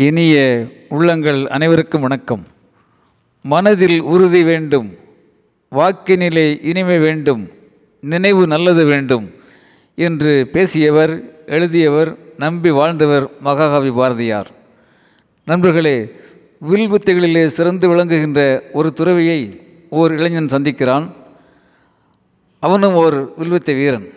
இனிய உள்ளங்கள் அனைவருக்கும் வணக்கம். மனதில் உறுதி வேண்டும். வாக்கினிலே இனிமை வேண்டும். நினைவு நல்லது வேண்டும். என்று பேசியவர் எழுதியவர் நம்பி வாழ்ந்தவர் மகாகவி பாரதியார். நண்பர்களே வில் வித்தைகளிலே சிறந்து விளங்குகின்ற ஒரு துறவியை ஓர் இளைஞன் சந்திக்கிறான். அவனும் ஓர் வில்வித்தை வீரன்.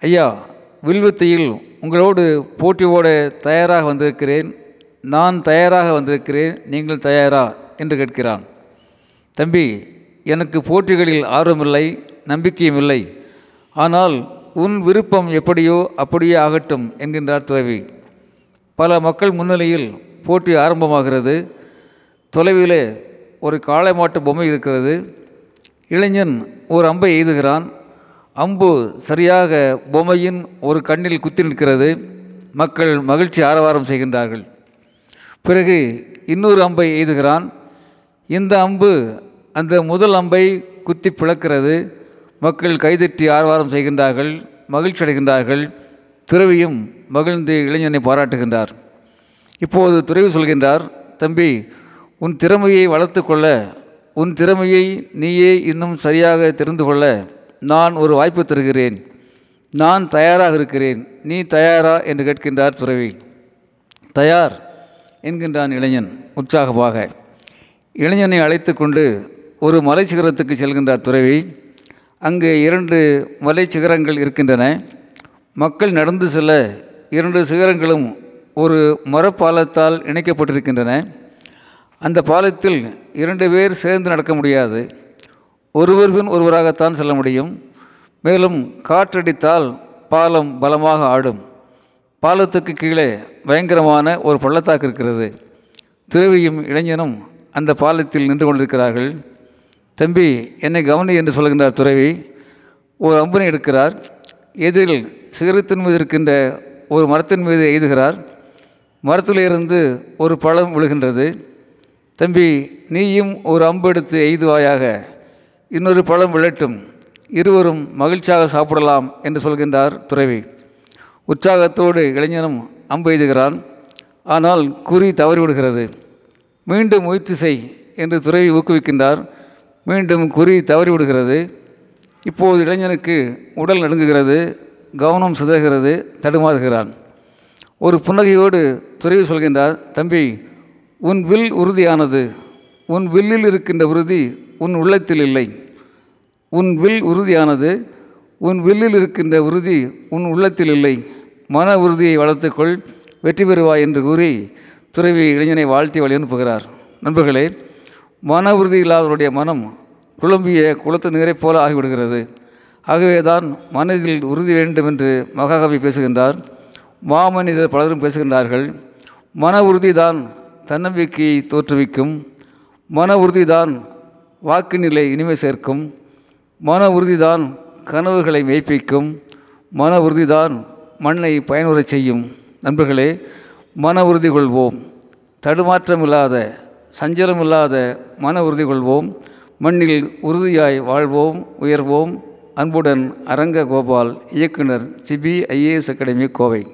ஐயா வில்வித்தையில் உங்களோடு போட்டியோட தயாராக வந்திருக்கிறேன். நான் தயாராக வந்திருக்கிறேன் நீங்கள் தயாரா? என்று கேட்கிறான். தம்பி எனக்கு போட்டிகளில் ஆர்வமில்லை நம்பிக்கையும் இல்லை. ஆனால் உன் விருப்பம் எப்படியோ அப்படியே ஆகட்டும் என்கின்றார் துறவி. பல மக்கள் முன்னிலையில் போட்டி ஆரம்பமாகிறது. தொலைவிலே ஒரு காளை மாட்டு பொம்மை இருக்கிறது. இளைஞன் ஒரு அம்பை எய்துகிறான். அம்பு சரியாக பொம்மையின் ஒரு கண்ணில் குத்தி நிற்கிறது. மக்கள் மகிழ்ச்சி ஆரவாரம் செய்கின்றார்கள். பிறகு இன்னொரு அம்பை எய்துகிறான். இந்த அம்பு அந்த முதல் அம்பை குத்தி பிளக்கிறது. மக்கள் கைதட்டி ஆரவாரம் செய்கின்றார்கள் மகிழ்ச்சி அடைகின்றார்கள் துறவியும் மகிழ்ந்து இளைஞனை பாராட்டுகின்றார். இப்போது துறவி சொல்கின்றார் தம்பி உன் திறமையை வளர்த்து கொள்ள உன் திறமையை நீயே இன்னும் சரியாக தெரிந்து கொள்ள நான் ஒரு வாய்ப்பு தருகிறேன். நான் தயாராக இருக்கிறேன். நீ தயாரா? என்று கேட்கின்றார் துறவி. தயார். என்கின்றான் இளைஞன் உற்சாகமாக. இளைஞனை அழைத்து கொண்டு ஒரு மலை சிகரத்துக்கு செல்கின்றார் துறவி. அங்கு இரண்டு மலை சிகரங்கள் இருக்கின்றன. மக்கள் நடந்து செல்ல இரண்டு சிகரங்களும் ஒரு மரப்பாலத்தால் இணைக்கப்பட்டிருக்கின்றன. அந்த பாலத்தில் இரண்டு பேர் சேர்ந்து நடக்க முடியாது. ஒருவர் பின் ஒருவராகத்தான் செல்ல முடியும். மேலும் காற்றடித்தால் பாலம் பலமாக ஆடும். பாலத்துக்கு கீழே பயங்கரமான ஒரு பள்ளத்தாக்கு இருக்கிறது. துறவியும் இளைஞனும் அந்த பாலத்தில் நின்று கொண்டிருக்கிறார்கள். தம்பி என்னை கவனி என்று சொல்கின்றார் துறவி. ஒரு அம்பனை எடுக்கிறார். எதிரில் சிகரத்தின் மீது இருக்கின்ற ஒரு மரத்தின் மீது எய்துகிறார். மரத்திலிருந்து ஒரு பழம் விழுகின்றது. தம்பி நீயும் ஒரு அம்பு எடுத்து எய்துவாயாக. இன்னொரு பழம் விழட்டும். இருவரும் மகிழ்ச்சியாக சாப்பிடலாம் என்று சொல்கின்றார் துறவி. உற்சாகத்தோடு இளைஞனும் அம்பு எய்துகிறான். ஆனால் குறி தவறிவிடுகிறது. மீண்டும் முயற்சி செய் என்று துறவி ஊக்குவிக்கின்றார். மீண்டும் குறி தவறிவிடுகிறது. இப்போது இளைஞனுக்கு உடல் நடுங்குகிறது கவனம் சிதறுகிறது தடுமாறுகிறான். ஒரு புன்னகையோடு துறவி சொல்கின்றார் தம்பி உன் வில் உறுதியானது. உன் வில்லில் இருக்கின்ற உறுதி உன் உள்ளத்தில் இல்லை. உன் வில் உறுதியானது. உன் வில்லில் இருக்கின்ற உறுதி உன் உள்ளத்தில் இல்லை. மன உறுதியை வளர்த்துக்கொள் வெற்றி பெறுவாய் என்று கூறி துறவி இளைஞனை வாழ்த்தி வழி அனுப்புகிறார் நண்பர்களே மன உறுதி இல்லாதவருடைய மனம் குழம்பிய குளத்து நீரைப் போல ஆகிவிடுகிறது. ஆகவே தான் மனதில் உறுதி வேண்டும் என்று மகாகவி பேசுகின்றார். மாமனிதர் பலரும் பேசுகின்றார்கள். மன உறுதி தான் தன்னம்பிக்கையை தோற்றுவிக்கும். மன உறுதி தான் வாக்கு நிலை இனிமை சேர்க்கும். மன உறுதி தான் கனவுகளை மெய்ப்பிக்கும் மன உறுதிதான் மண்ணை பயனுறச் செய்யும். நண்பர்களே மன உறுதி கொள்வோம் தடுமாற்றமில்லாத சஞ்சலமில்லாத மன உறுதி கொள்வோம் மண்ணில் உறுதியாய் வாழ்வோம் உயர்வோம். அன்புடன் அரங்க கோபால் இயக்குனர் சிபிஐஏஎஸ் அகாடமி கோவை.